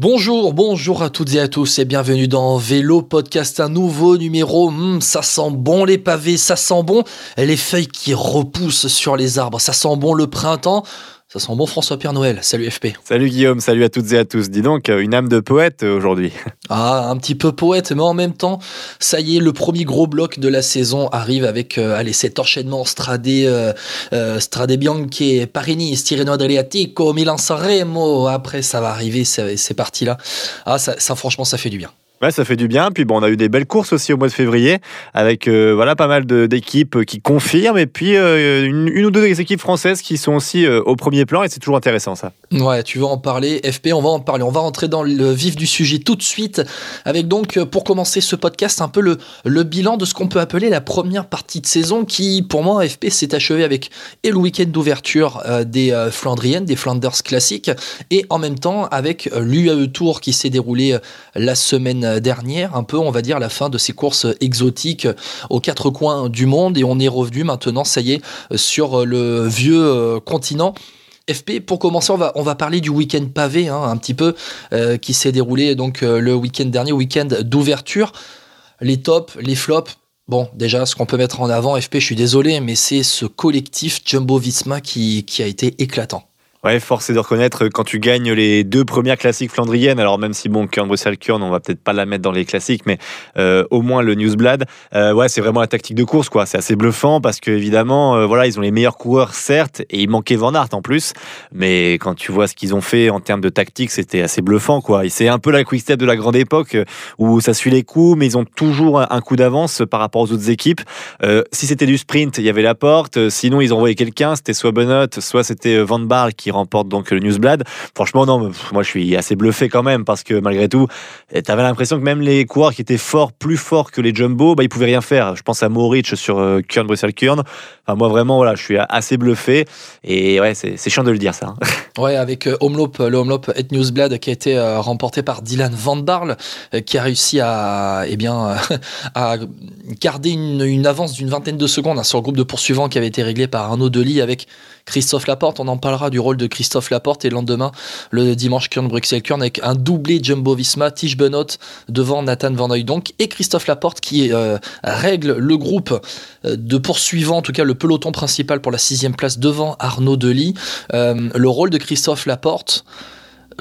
Bonjour, bonjour à toutes et à tous et bienvenue dans Vélo Podcast, un nouveau numéro. Hmm, ça sent bon les pavés, ça sent bon les feuilles qui repoussent sur les arbres, ça sent bon le printemps. Ça sent bon François Père Noël. Salut FP. Salut Guillaume, salut à toutes et à tous. Dis donc, une âme de poète euh, aujourd'hui. Ah, un petit peu poète, mais en même temps, ça y est, le premier gros bloc de la saison arrive avec euh, allez, cet enchaînement Strade, euh, euh, Strade Bianche, Parini, Tirreno Adriatico, Milan Sanremo. Après, ça va arriver, c'est parti là. Ah, ça, ça, franchement, ça fait du bien. Ouais, ça fait du bien. Puis bon, on a eu des belles courses aussi au mois de février, avec euh, voilà pas mal d'équipes qui confirment, et puis euh, une, ou deux équipes françaises qui sont aussi euh, au premier plan, et c'est toujours intéressant ça. Ouais, tu veux en parler, FP, on va en parler. On va rentrer dans le vif du sujet tout de suite, avec donc pour commencer ce podcast un peu le, le bilan de ce qu'on peut appeler la première partie de saison, qui pour moi FP s'est achevé avec et le week-end d'ouverture des Flandriennes, des Flanders classiques, et en même temps avec l'UAE Tour qui s'est déroulé la semaine dernière, un peu, on va dire, la fin de ces courses exotiques aux quatre coins du monde. Et on est revenu maintenant, ça y est, sur le vieux euh, continent. FP, pour commencer, on va, on va parler du week-end pavé, hein, un petit peu, euh, qui s'est déroulé donc euh, le week-end dernier, week-end d'ouverture. Les tops, les flops. Bon, déjà, ce qu'on peut mettre en avant, FP, je suis désolé, mais c'est ce collectif Jumbo Visma qui, qui a été éclatant. Ouais, force est de reconnaître quand tu gagnes les deux premières classiques flandriennes, alors même si bon, Kern Bruxelles Kern, on va peut-être pas la mettre dans les classiques, mais euh, au moins le Newsblad, euh, ouais, c'est vraiment la tactique de course, quoi. C'est assez bluffant parce que évidemment, euh, voilà, ils ont les meilleurs coureurs, certes, et il manquait Van Aert en plus, mais quand tu vois ce qu'ils ont fait en termes de tactique, c'était assez bluffant, quoi. C'est un peu la quick step de la grande époque où ça suit les coups, mais ils ont toujours un coup d'avance par rapport aux autres équipes. si c'était du sprint, il y avait la porte, sinon ils envoyaient quelqu'un, c'était soit Benoît, soit c'était Van Baal qui remporte donc le Newsblad. Franchement, non, moi je suis assez bluffé quand même parce que malgré tout, tu avais l'impression que même les coureurs qui étaient forts, plus forts que les Jumbo, bah, ils pouvaient rien faire. Je pense à Moritz sur euh, Kurn, Bruxelles, Kurn. Enfin, moi vraiment, voilà, je suis assez bluffé et ouais, c'est chiant de le dire ça. Hein. Ouais, avec euh, le Homelope et Newsblad qui a été euh, remporté par Dylan Van Barle, qui a réussi à, eh bien, à garder une, une avance d'une vingtaine de secondes hein, sur le groupe de poursuivants qui avait été réglé par Arnaud Delis avec Christophe Laporte. On en parlera du rôle de Christophe Laporte et le lendemain, le dimanche, Kurn Bruxelles Kurn avec un doublé Jumbo Visma, Tige Benot devant Nathan Van donc et Christophe Laporte qui euh, règle le groupe de poursuivants, en tout cas le peloton principal pour la sixième place devant Arnaud Delis. Euh, le rôle de Christophe Laporte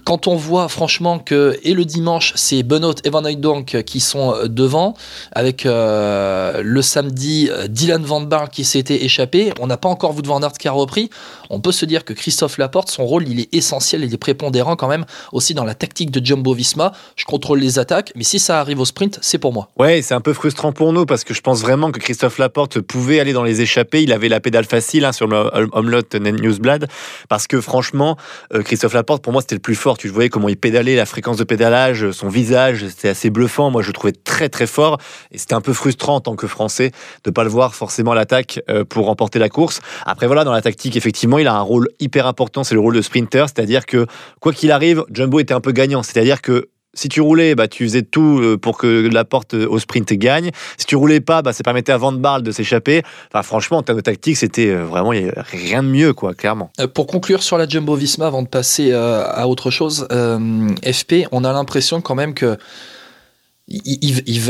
quand on voit franchement que et le dimanche c'est Benoît et Van donc qui sont euh, devant avec euh, le samedi euh, Dylan Van Baarle qui s'était échappé on n'a pas encore Wout Van Aert qui a repris. On peut se dire que Christophe Laporte son rôle il est essentiel il est prépondérant quand même aussi dans la tactique de Jumbo Visma. Je contrôle les attaques mais si ça arrive au sprint c'est pour moi. Ouais c'est un peu frustrant pour nous parce que je pense vraiment que Christophe Laporte pouvait aller dans les échappées. Il avait la pédale facile hein, sur le Homelot Newsblad parce que franchement Christophe Laporte pour moi c'était le plus fort tu voyais comment il pédalait, la fréquence de pédalage, son visage, c'était assez bluffant. Moi, je le trouvais très très fort. Et c'était un peu frustrant en tant que Français de pas le voir forcément à l'attaque euh, pour remporter la course. Après voilà, dans la tactique, effectivement, il a un rôle hyper important, c'est le rôle de sprinter, c'est-à-dire que quoi qu'il arrive, Jumbo était un peu gagnant, c'est-à-dire que si tu roulais, bah, tu faisais tout euh, pour que la porte euh, au sprint gagne. Si tu roulais pas, bah, ça permettait à Van Barle de s'échapper. Enfin, franchement, en termes de tactique, c'était euh, vraiment rien de mieux, quoi, clairement. Pour conclure sur la Jumbo Visma, avant de passer à autre chose, FP, on a l'impression quand même que.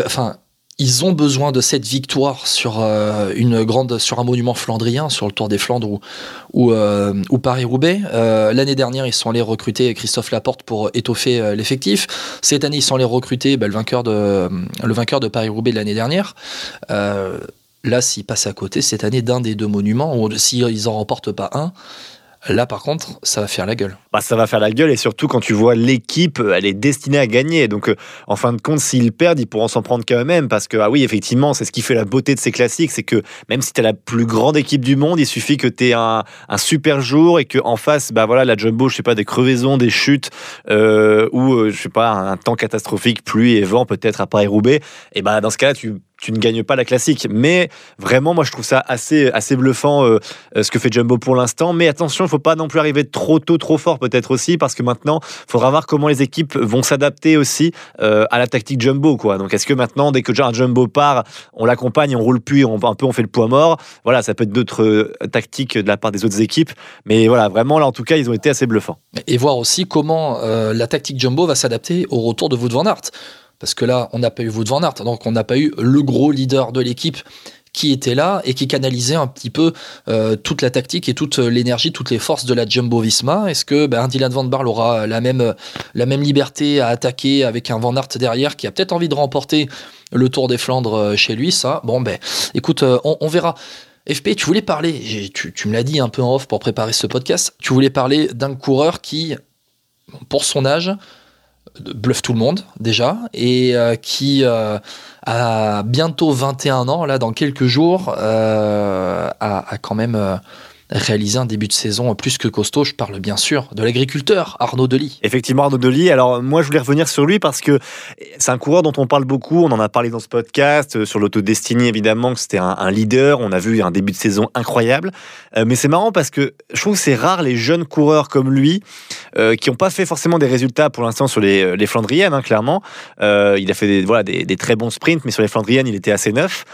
Enfin, ils ont besoin de cette victoire sur euh, sur un monument flandrien sur le Tour des Flandres ou euh, ou Paris Roubaix. Euh, l'année dernière, ils sont allés recruter Christophe Laporte pour étoffer l'effectif. Cette année, ils sont allés recruter bah, le vainqueur de vainqueur de l'année dernière. là, s'ils passent à côté cette année d'un des deux monuments, ou s'ils en remportent pas un, Là, par contre, ça va faire la gueule. Bah, ça va faire la gueule, et surtout quand tu vois l'équipe, elle est destinée à gagner. Donc, euh, en fin de compte, s'ils perdent, ils pourront s'en prendre quand même, parce que, ah oui, effectivement, c'est ce qui fait la beauté de ces classiques, c'est que même si tu es la plus grande équipe du monde, il suffit que tu aies un, super jour et qu'en face, bah voilà, la jumbo, je sais pas, des crevaisons, des chutes, euh, ou, euh, je sais pas, un temps catastrophique, pluie et vent peut-être à Paris-Roubaix, et bah dans ce cas-là, tu tu ne gagnes pas la classique. Mais vraiment, moi, je trouve ça assez, assez bluffant euh, euh, ce que fait Jumbo pour l'instant. Mais attention, il ne faut pas non plus arriver trop tôt, trop fort, peut-être aussi, parce que maintenant, il faudra voir comment les équipes vont s'adapter aussi euh, à la tactique Jumbo. Quoi. Donc, est-ce que maintenant, dès que un Jumbo part, on l'accompagne, on roule plus, on, un peu on fait le poids mort? Voilà, ça peut être d'autres tactiques de la part des autres équipes. Mais voilà, vraiment, là, en tout cas, ils ont été assez bluffants. Et voir aussi comment la tactique Jumbo va s'adapter au retour de Wout van. Parce que là, on n'a pas eu Wout van Aert, donc on n'a pas eu le gros leader de l'équipe qui était là et qui canalisait un petit peu euh, toute la tactique et toute l'énergie, toutes les forces de la Jumbo Visma. Est-ce que ben, Dylan Van Barl aura la même, liberté à attaquer avec un Van Aert derrière qui a peut-être envie de remporter le Tour des Flandres euh, chez lui Ça, bon, ben, écoute, euh, on, verra. FP, tu voulais parler, tu, tu me l'as dit un peu en off pour préparer ce podcast, tu voulais parler d'un coureur qui, pour son âge, bluffe tout le monde déjà et euh, qui euh, a bientôt 21 ans là dans quelques jours euh, a, quand même réalisé un début de saison plus que costaud. Je parle bien sûr de l'agriculteur Arnaud Delis. Effectivement, Arnaud Delis. Alors, moi, je voulais revenir sur lui parce que c'est un coureur dont on parle beaucoup. On en a parlé dans ce podcast, euh, sur l'autodestinée, évidemment, que c'était un, leader. On a vu un début de saison incroyable. Euh, mais c'est marrant parce que je trouve que c'est rare les jeunes coureurs comme lui euh, qui n'ont pas fait forcément des résultats pour l'instant sur les, Flandriennes, hein, clairement. il a fait des, voilà, des, des très bons sprints, mais sur les Flandriennes, il était assez neuf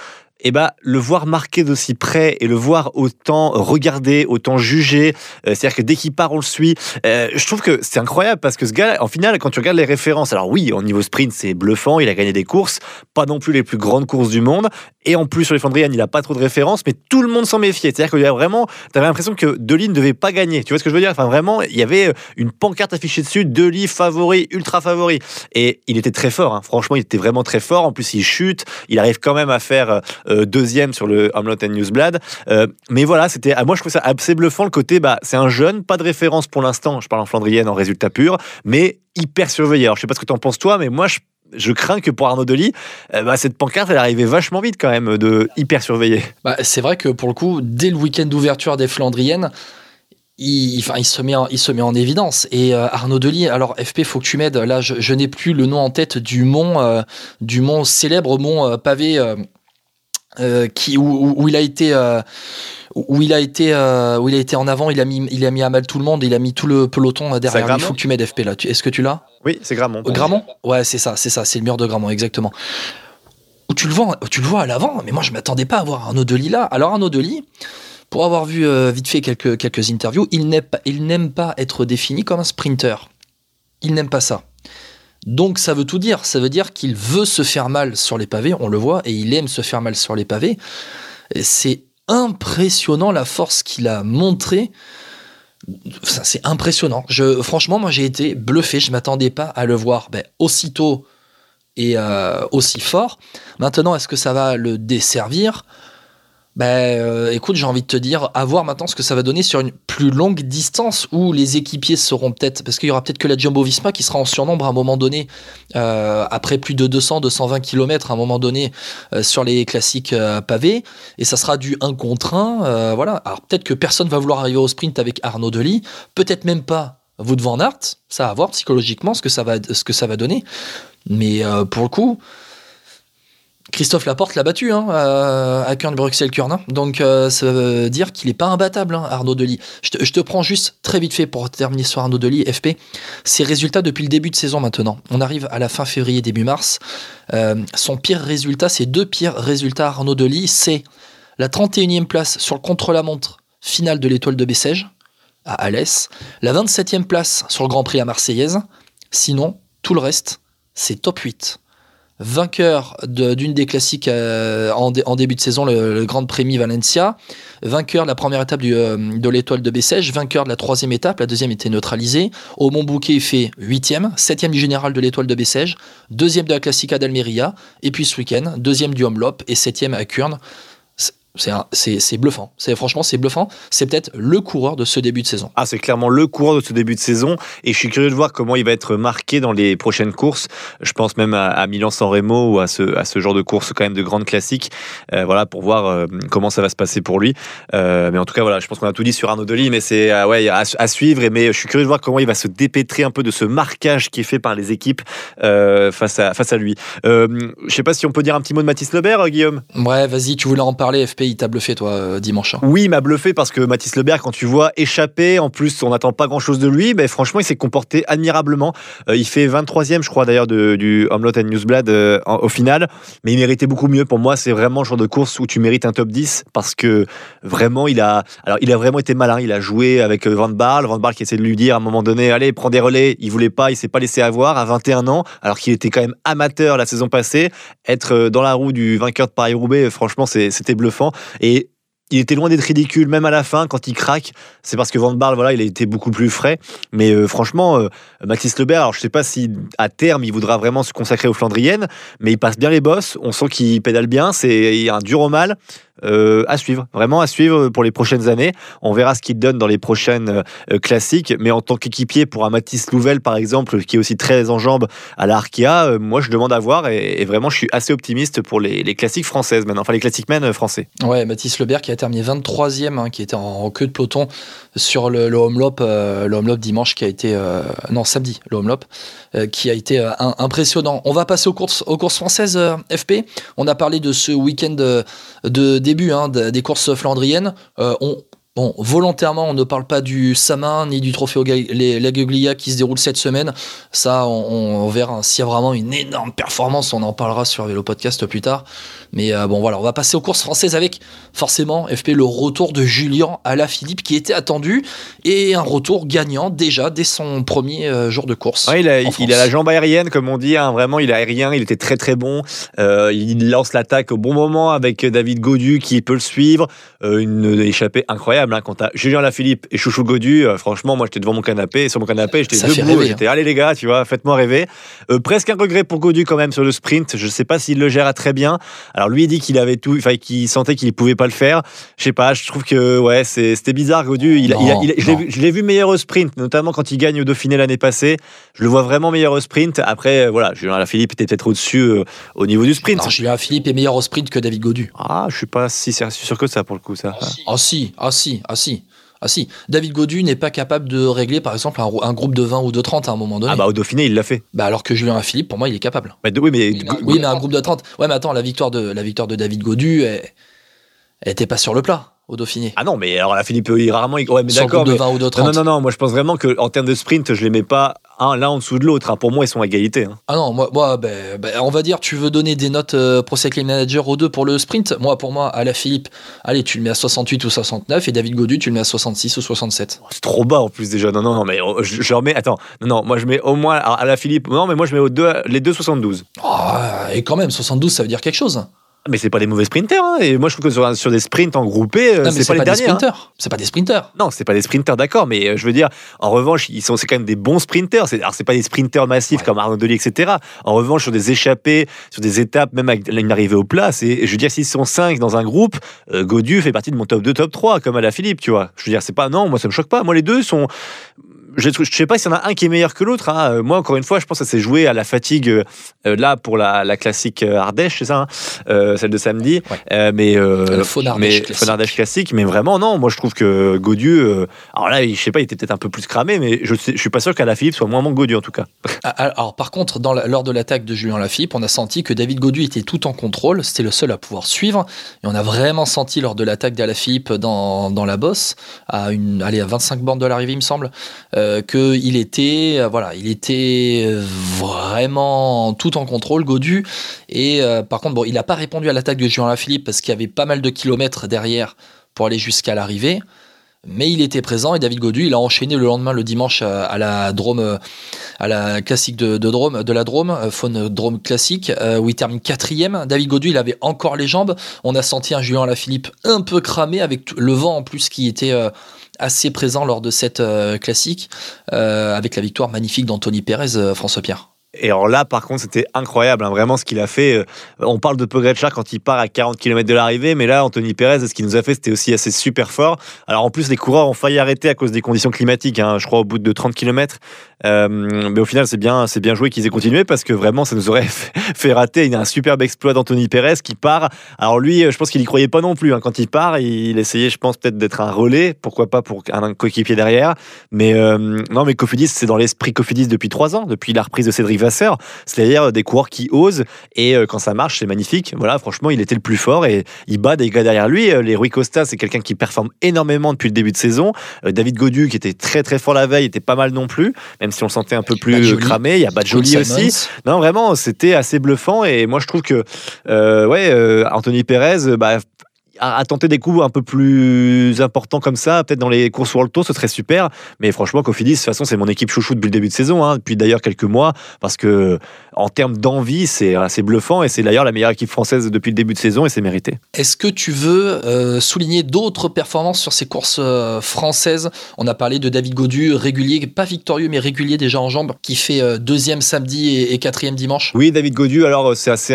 eh bah, le voir marquer d'aussi près et le voir autant regarder, autant juger, euh, c'est-à-dire que dès qu'il part, on le suit. Euh, je trouve que c'est incroyable parce que ce gars, en final, quand tu regardes les références, alors oui, au niveau sprint, c'est bluffant, il a gagné des courses, pas non plus les plus grandes courses du monde, et en plus sur les Flandriennes, il a pas trop de références, mais tout le monde s'en méfiait. C'est-à-dire qu'il y a vraiment, l'impression que Delis ne devait pas gagner. Tu vois ce que je veux dire? Enfin, vraiment, il y avait une pancarte affichée dessus, Delis favori, ultra favori, et il était très fort. Hein. Franchement, il était vraiment très fort. En plus, il chute, il arrive quand même à faire euh, deuxième sur le Hamlet Newsblad. Euh, mais voilà, c'était, moi je trouve ça assez bluffant le côté, bah, c'est un jeune, pas de référence pour l'instant, je parle en flandrienne en résultat pur, mais hyper surveillé. Alors je sais pas ce que tu en penses toi, mais moi je crains que pour Arnaud Delis, euh, bah, cette pancarte, elle arrivait vachement vite quand même de hyper surveiller. Bah, c'est vrai que pour le coup, dès le week-end d'ouverture des Flandriennes, il, enfin, il, se met en, il se met en évidence. Et euh, Arnaud Delis, alors FP, faut que tu m'aides. Là, je, n'ai plus le nom en tête du mont, du mont célèbre mont pavé euh, qui, où, il a été euh, où il a été euh, où il a été en avant, il a mis il a mis à mal tout le monde, il a mis tout le peloton derrière. Il faut que tu m'aides FP là. Est-ce que tu l'as? Oui, c'est Gramont. Gramont? Ouais, c'est ça, c'est ça, c'est le mur de Gramont exactement. Où tu le vois, tu le vois à l'avant, mais moi je m'attendais pas à voir Arnaud Delis là. Alors Arnaud Delis, pour avoir vu vite fait quelques quelques interviews, il n'aime pas il n'aime pas être défini comme un sprinter. Il n'aime pas ça. Donc ça veut tout dire, ça veut dire qu'il veut se faire mal sur les pavés, on le voit, et il aime se faire mal sur les pavés. C'est impressionnant la force qu'il a montrée. C'est impressionnant. Je, franchement, moi j'ai été bluffé, je ne m'attendais pas à le voir ben, aussitôt et euh, aussi fort. Maintenant, est-ce que ça va le desservir? Ben, euh, écoute, j'ai envie de te dire, à voir maintenant ce que ça va donner sur une plus longue distance où les équipiers seront peut-être, parce qu'il y aura peut-être que la Jumbo Visma qui sera en surnombre à un moment donné, euh, après plus de 200, 220 km à un moment donné euh, sur les classiques pavés, et ça sera du 1 contre 1. voilà. Alors peut-être que personne va vouloir arriver au sprint avec Arnaud Delis, peut-être même pas vous devant Aert, ça à voir psychologiquement ce que ça va, ce que ça va donner. Mais pour le coup, Christophe Laporte l'a battu hein, à Kern Bruxelles Kern. Hein. Donc euh, ça veut dire qu'il n'est pas imbattable, hein, Arnaud Delis. Je te, prends juste très vite fait pour terminer sur Arnaud Delis, FP. Ses résultats depuis le début de saison maintenant. On arrive à la fin février, début mars. Euh, son pire résultat, ses deux pires résultats Arnaud Delis, c'est la 31e place sur le contre-la-montre finale de l'étoile de Bessèges à Alès, la 27e place sur le Grand Prix à Marseillaise. Sinon, tout le reste, c'est top 8 vainqueur d'une des classiques euh, en, début de saison, le, Grand Prix Valencia, vainqueur de la première étape euh, de l'étoile de Bessèges, vainqueur de la troisième étape, la deuxième était neutralisée. Au Mont Bouquet, fait huitième, septième du général de l'étoile de Bessèges, deuxième de la Classica d'Almeria, et puis ce week-end, deuxième du Homelop et septième à Kurn. C'est bluffant. C'est franchement c'est bluffant. C'est peut-être le coureur de ce début de saison. Ah, c'est clairement le coureur de ce début de saison et je suis curieux de voir comment il va être marqué dans les prochaines courses. Je pense même à, Milan-San Remo ou à ce, à ce genre de course quand même de grandes classiques. Euh, voilà pour voir euh, comment ça va se passer pour lui. Euh, mais en tout cas voilà, je pense qu'on a tout dit sur Arnaud Delis, mais c'est ouais à, suivre. Et mais je suis curieux de voir comment il va se dépêtrer un peu de ce marquage qui est fait par les équipes face à face à lui. je sais pas si on peut dire un petit mot de Mathis Lebert, Guillaume? Ouais, vas-y, tu voulais en parler. FP, il t'a bluffé toi euh, dimanche. Hein? Oui, il m'a bluffé parce que Mathis Lebert, quand tu vois échapper, en plus on n'attend pas grand-chose de lui, mais franchement il s'est comporté admirablement. Euh, il fait 23e, je crois d'ailleurs, du Homelot and Newsblad euh, au final, mais il méritait beaucoup mieux. Pour moi, c'est vraiment le genre de course où tu mérites un top 10 parce que vraiment il a, alors il a vraiment été malin. Il a joué avec Van Barl, Van Barl qui essaie de lui dire à un moment donné, allez, prends des relais. Il voulait pas, il s'est pas laissé avoir à 21 ans, alors qu'il était quand même amateur la saison passée. Être dans la roue du vainqueur de Paris-Roubaix, franchement, c'était bluffant. Et il était loin d'être ridicule, même à la fin, quand il craque. C'est parce que Van Barle, voilà, il a été beaucoup plus frais. Mais euh, franchement, euh, Mathis Lebert, alors je sais pas si à terme il voudra vraiment se consacrer aux Flandriennes, mais il passe bien les bosses. On sent qu'il pédale bien. C'est un dur au mal. Euh, à suivre, vraiment à suivre pour les prochaines années. On verra ce qu'il donne dans les prochaines euh, classiques, mais en tant qu'équipier pour un Mathis Louvel par exemple, qui est aussi très en jambes à la euh, moi je demande à voir et, vraiment je suis assez optimiste pour les, classiques françaises maintenant, enfin les classiques men français. Ouais, Mathis Lebert qui a terminé 23e, hein, qui était en, queue de peloton sur le, le homelop, le dimanche qui a été, non samedi, le homelop, qui a été impressionnant. On va passer aux courses, aux courses françaises FP. On a parlé de ce week-end de début hein, des courses flandriennes, euh, on, Bon, volontairement, on ne parle pas du Samin ni du trophée Laguglia qui se déroule cette semaine. Ça, on, verra. S'il y a vraiment une énorme performance, on en parlera sur Vélo Podcast plus tard. Mais euh, bon, voilà, on va passer aux courses françaises avec forcément FP le retour de Julien Alaphilippe qui était attendu et un retour gagnant déjà dès son premier euh, jour de course. il, a, il, a, la jambe aérienne, comme on dit. Hein. vraiment, il est aérien. Il était très très bon. Euh, il lance l'attaque au bon moment avec David Godu qui peut le suivre. une échappée incroyable incroyable. Hein, quand t'as Julien Lafilippe et Chouchou Godu, euh, franchement, moi j'étais devant mon canapé, sur mon canapé, j'étais debout, j'étais hein. allez les gars, tu vois, faites-moi rêver. Euh, presque un regret pour Godu quand même sur le sprint. Je sais pas s'il le gère très bien. Alors lui il dit qu'il avait tout, enfin qu'il sentait qu'il pouvait pas le faire. Je sais pas, je trouve que ouais, c'était bizarre Godu. Il, je l'ai vu meilleur au sprint, notamment quand il gagne au Dauphiné l'année passée. Je le vois vraiment meilleur au sprint. Après, voilà, Julien Lafilippe était peut-être au-dessus euh, au niveau du sprint. Non, Julien Philippe est meilleur au sprint que David Godu. Ah, je suis pas si sûr que ça pour le coup ça. Ah si, ah si, ah si. Ah si, David Godu n'est pas capable de régler par exemple un, groupe de 20 ou de 30 à un moment donné. Ah bah au Dauphiné, il l'a fait. Bah alors que Julien Philippe, pour moi, il est capable. Bah, oui, mais... oui, mais un groupe de 30. Ouais, mais attends, la victoire de, la victoire de David Godu, elle, elle était pas sur le plat au Dauphiné. Ah non, mais alors la Philippe, il rarement. Ouais, mais d'accord. de 20 ou de 30. Non, non, non, moi je pense vraiment qu'en termes de sprint, je les mets pas un l'un en dessous de l'autre. Hein. Pour moi, ils sont à égalité. Hein. Ah non, moi, moi ben, ben, on va dire, tu veux donner des notes euh, Pro Cycling Manager aux deux pour le sprint? Moi, pour moi, à la Philippe, allez, tu le mets à 68 ou 69 et David Godu, tu le mets à 66 ou 67. c'est trop bas en plus déjà. Non, non, non, mais oh, je, remets. Attends, non, non, moi je mets au moins à la Philippe. Non, mais moi je mets aux deux, les deux 72. Oh, et quand même, 72, ça veut dire quelque chose. Mais c'est pas des mauvais sprinters. Hein. Et moi, je trouve que sur, des sprints en groupé, euh, c'est pas, les derniers. Hein. C'est pas des sprinters. Non, c'est pas des sprinters, d'accord. Mais euh, je veux dire, en revanche, ils sont, c'est quand même des bons sprinters. C'est, alors, c'est pas des sprinters massifs comme Arnaud Delis, etc. En revanche, sur des échappées, sur des étapes, même avec une arrivée au plat, c'est, je veux dire, s'ils sont 5 dans un groupe, euh, Godu fait partie de mon top 2, top 3, comme à la Philippe, tu vois. Je veux dire, c'est pas, non, moi, ça me choque pas. Moi, les deux sont, je ne sais pas s'il y en a un qui est meilleur que l'autre. Hein. Moi, encore une fois, je pense que ça s'est joué à la fatigue euh, là pour la, la classique euh, Ardèche, c'est ça, hein euh, celle de samedi. mais le faux classique. classique. Mais vraiment, non. Moi, je trouve que Gaudu. alors là, je sais pas, il était peut-être un peu plus cramé, mais je, ne suis pas sûr qu'à la Philippe soit moins bon que Gaudu en tout cas. Ah, alors, par contre, dans lors de l'attaque de Julien Lafilippe, on a senti que David Gaudu était tout en contrôle. C'était le seul à pouvoir suivre. Et on a vraiment senti lors de l'attaque d'Alaphilippe dans, dans la bosse, à une, allez, à 25 bornes de l'arrivée, il me semble, euh, qu'il était, euh, voilà, il était vraiment tout en contrôle, Godu. Et euh, par contre, il n'a pas répondu à l'attaque de Julien Philippe parce qu'il y avait pas mal de kilomètres derrière pour aller jusqu'à l'arrivée. Mais il était présent et David Godu, il a enchaîné le lendemain, le dimanche, à la Drôme, à la classique de, Drôme, la Drôme, Faune Drôme classique, où il termine quatrième. David Godu, il avait encore les jambes. On a senti un Julien Philippe un peu cramé avec le vent en plus qui était assez présent lors de cette euh, classique, euh, avec la victoire magnifique d'Anthony Pérez, euh, François Pierre. Et alors là, par contre, c'était incroyable, hein, vraiment ce qu'il a fait. Euh, on parle de Pogacar quand il part à 40 km de l'arrivée, mais là, Anthony Perez, ce qu'il nous a fait, c'était aussi assez super fort. Alors en plus, les coureurs ont failli arrêter à cause des conditions climatiques, hein, je crois au bout de 30 km. Euh, mais au final, c'est bien, bien joué qu'ils aient continué parce que vraiment, ça nous aurait fait rater. Il y a un superbe exploit d'Anthony Perez qui part. Alors lui, je pense qu'il y croyait pas non plus. Hein. Quand il part, il essayait, je pense, peut-être d'être un relais, pourquoi pas pour un coéquipier derrière. Mais euh, non, mais Cofidis, c'est dans l'esprit Cofidis depuis trois ans, depuis la reprise de Cédric c'est-à-dire des coureurs qui osent et euh, quand ça marche, c'est magnifique. Voilà, franchement, il était le plus fort et il bat des gars derrière lui. Euh, les Rui Costa, c'est quelqu'un qui performe énormément depuis le début de saison. Euh, David Godu, qui était très très fort la veille, était pas mal non plus, même si on le sentait un peu plus cramé. Il y a Badjoli aussi. Non, vraiment, c'était assez bluffant et moi je trouve que ouais, Anthony Perez, bah, à, tenter des coups un peu plus importants comme ça, peut-être dans les courses World Tour, ce serait super. Mais franchement, Cofidis, de toute façon, c'est mon équipe chouchou depuis le début de saison, hein, depuis d'ailleurs quelques mois, parce que en termes d'envie, c'est assez bluffant et c'est d'ailleurs la meilleure équipe française depuis le début de saison et c'est mérité. Est-ce que tu veux euh, souligner d'autres performances sur ces courses euh, françaises? On a parlé de David Godu, régulier, pas victorieux, mais régulier déjà en jambes, qui fait euh, deuxième samedi et, quatrième dimanche. Oui, David Godu, alors c'est assez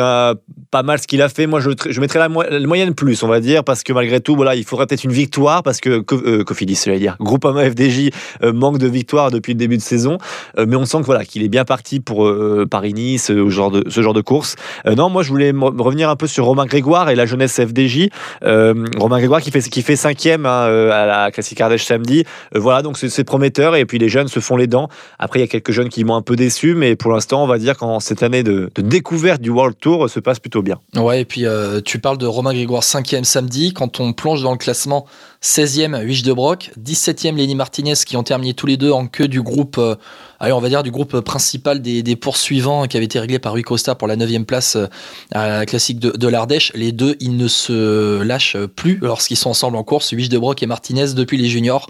pas mal ce qu'il a fait. Moi, je, je mettrais la, moyenne plus, on va dire parce que malgré tout, voilà, il faudrait peut-être une victoire, parce que euh, Cofidis, j'allais dire, Groupama FDJ euh, manque de victoire depuis le début de saison, euh, mais on sent que voilà, qu'il est bien parti pour Paris-Nice, ce genre de ce genre de course. non, moi je voulais revenir un peu sur Romain Grégoire et la jeunesse FDJ. Romain Grégoire qui fait qui fait cinquième hein, à la Classique Ardèche samedi. voilà, donc c'est prometteur et puis les jeunes se font les dents. Après, il y a quelques jeunes qui m'ont un peu déçu, mais pour l'instant, on va dire qu'en cette année de, de, découverte du World Tour se passe plutôt Ouais, et puis tu parles de Romain Grégoire cinquième samedi, quand on plonge dans le classement 16e Huich de Broc, 17e Lenny Martinez qui ont terminé tous les deux en queue du groupe, euh, allez, on dire du groupe principal des, poursuivants qui avait été réglé par Rui Costa pour la 9e place euh, à la classique de, l'Ardèche. Les deux, ils ne se lâchent plus lorsqu'ils sont ensemble en course, Huich de Broc et Martinez depuis les juniors.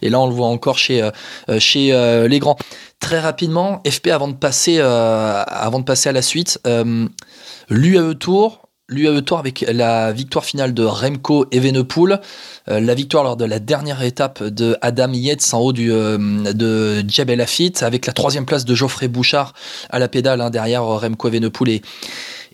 Et là, on le voit encore chez, euh, les grands. Très rapidement, FP avant avant de passer à la suite, l'UAE Tour, l'UAE Tour avec la victoire finale de Remco Evenepoel, euh, la victoire lors de la dernière étape de Adam Yates en haut euh, de Djebel Lafitte, avec la troisième place de Geoffrey Bouchard à la pédale hein, derrière Remco Evenepoel et,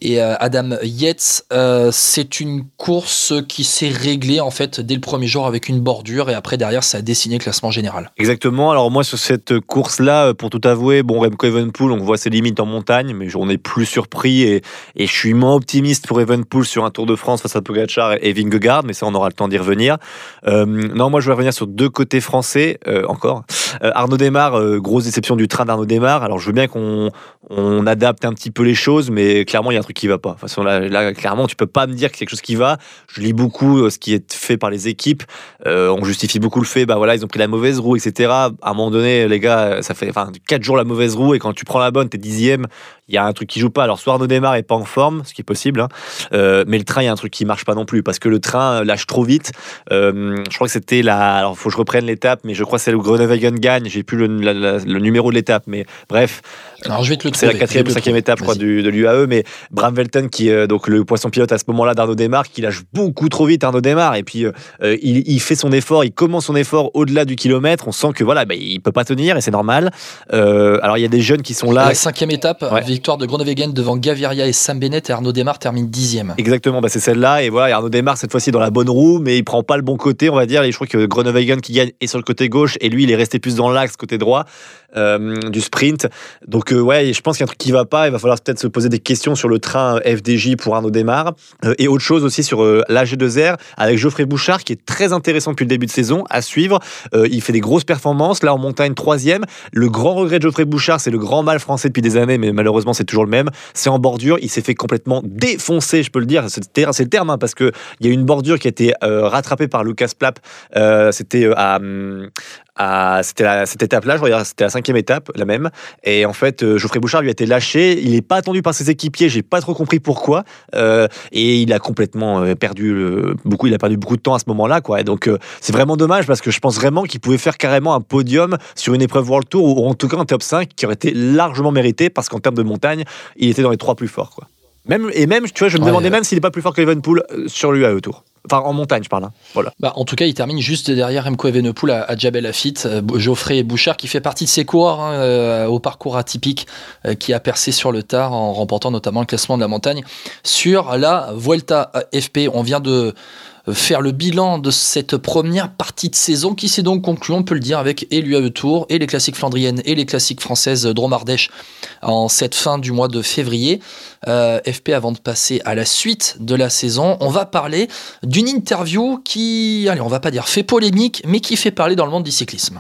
et euh, Adam Yates. Euh, c'est une course qui s'est réglée en fait dès le premier jour avec une bordure et après derrière ça a dessiné le classement général. Exactement. Alors moi sur cette course là, pour tout avouer, bon Remco Evenpool, on voit ses limites en montagne, mais j'en ai plus surpris et, je suis moins optimiste pour Evenpool sur un Tour de France face à Pogacar et Vingegaard, mais ça on aura le temps d'y revenir. Euh, non, moi je vais revenir sur deux côtés français encore. Arnaud Desmar, grosse déception du train d'Arnaud Desmar. Alors je veux bien qu'on on adapte un petit peu les choses, mais clairement il y a un qui va pas. De toute façon, là, clairement, tu peux pas me dire que quelque chose qui va. Je lis beaucoup euh, ce qui est fait par les équipes. Euh, on justifie beaucoup le fait, bah voilà, ils ont pris la mauvaise roue, etc. À un moment donné, les gars, ça fait enfin 4 jours la mauvaise roue et quand tu prends la bonne, t'es dixième. Il y a un truc qui joue pas. Alors, soit Arnaud démarre est pas en forme, ce qui est possible, hein. euh, mais le train, il y a un truc qui marche pas non plus parce que le train lâche trop vite. je crois que c'était la. Alors, faut que je reprenne l'étape, mais je crois que c'est le Groenewegen gagne. J'ai plus le, le numéro de l'étape, mais bref. Alors, je vais te le C'est la quatrième ou cinquième étape, je crois, du, de l'UAE, mais Bram Velten, qui est donc le poisson pilote à ce moment-là d'Arnaud Desmar, qui lâche beaucoup trop vite Arnaud Desmar, et puis euh, il, fait son effort, il commence son effort au-delà du kilomètre. On sent que voilà, bah, il peut pas tenir et c'est normal. Euh, alors il y a des jeunes qui sont là. La cinquième étape, victoire de Groenewegen devant Gaviria et Sam Bennett, et Arnaud Desmar termine dixième. Exactement, bah, c'est celle-là, et voilà, Arnaud Desmar cette fois-ci dans la bonne roue, mais il prend pas le bon côté, on va dire. Et je crois que Groenewegen qui gagne est sur le côté gauche, et lui il est resté plus dans l'axe côté droit. Euh, du sprint. Donc ouais, je pense qu'il y a un truc qui va pas. Il va falloir peut-être se poser des questions sur le train FDJ pour Arnaud Démarre. Euh, et autre chose aussi sur euh, l'AG2R avec Geoffrey Bouchard qui est très intéressant depuis le début de saison à suivre. Euh, il fait des grosses performances. Là en montagne troisième. Le grand regret de Geoffrey Bouchard, c'est le grand mal français depuis des années, mais malheureusement c'est toujours le même. C'est en bordure. Il s'est fait complètement défoncer, je peux le dire. C'est le terme hein, parce que il y a une bordure qui a été rattrapée par Lucas Plap. C'était à, c'était cette étape-là, je regarde, c'était la cinquième étape, la même. Et en fait, Geoffrey Bouchard lui a été lâché. Il n'est pas attendu par ses équipiers. J'ai pas trop compris pourquoi. Euh, et il a complètement euh, perdu beaucoup. Il a perdu beaucoup de temps à ce moment-là, quoi. Donc, c'est vraiment dommage parce que je pense vraiment qu'il pouvait faire carrément un podium sur une épreuve World Tour ou en tout cas un top 5 qui aurait été largement mérité parce qu'en termes de montagne, il était dans les trois plus forts, quoi. Même, et même, tu vois, je me Ouais, demandais ouais. même s'il n'est pas plus fort que Evenpool euh, sur l'UAE Tour. Enfin, en montagne, je parle. hein. Voilà. Bah, en tout cas, il termine juste derrière Remco Evenepoel à, à Jabel Lafitte, euh, Geoffrey Bouchard qui fait partie de ces coureurs hein, euh, au parcours atypique qui a percé sur le tard en remportant notamment le classement de la montagne sur la Vuelta FP. On vient de faire le bilan de cette première partie de saison qui s'est donc conclue, on peut le dire, avec et l'UAE Tour et les classiques flandriennes et les classiques françaises Dromardèche en cette fin du mois de février. Euh, FP avant de passer à la suite de la saison, on va parler d'une interview qui, allez, on va pas dire fait polémique, mais qui fait parler dans le monde du cyclisme.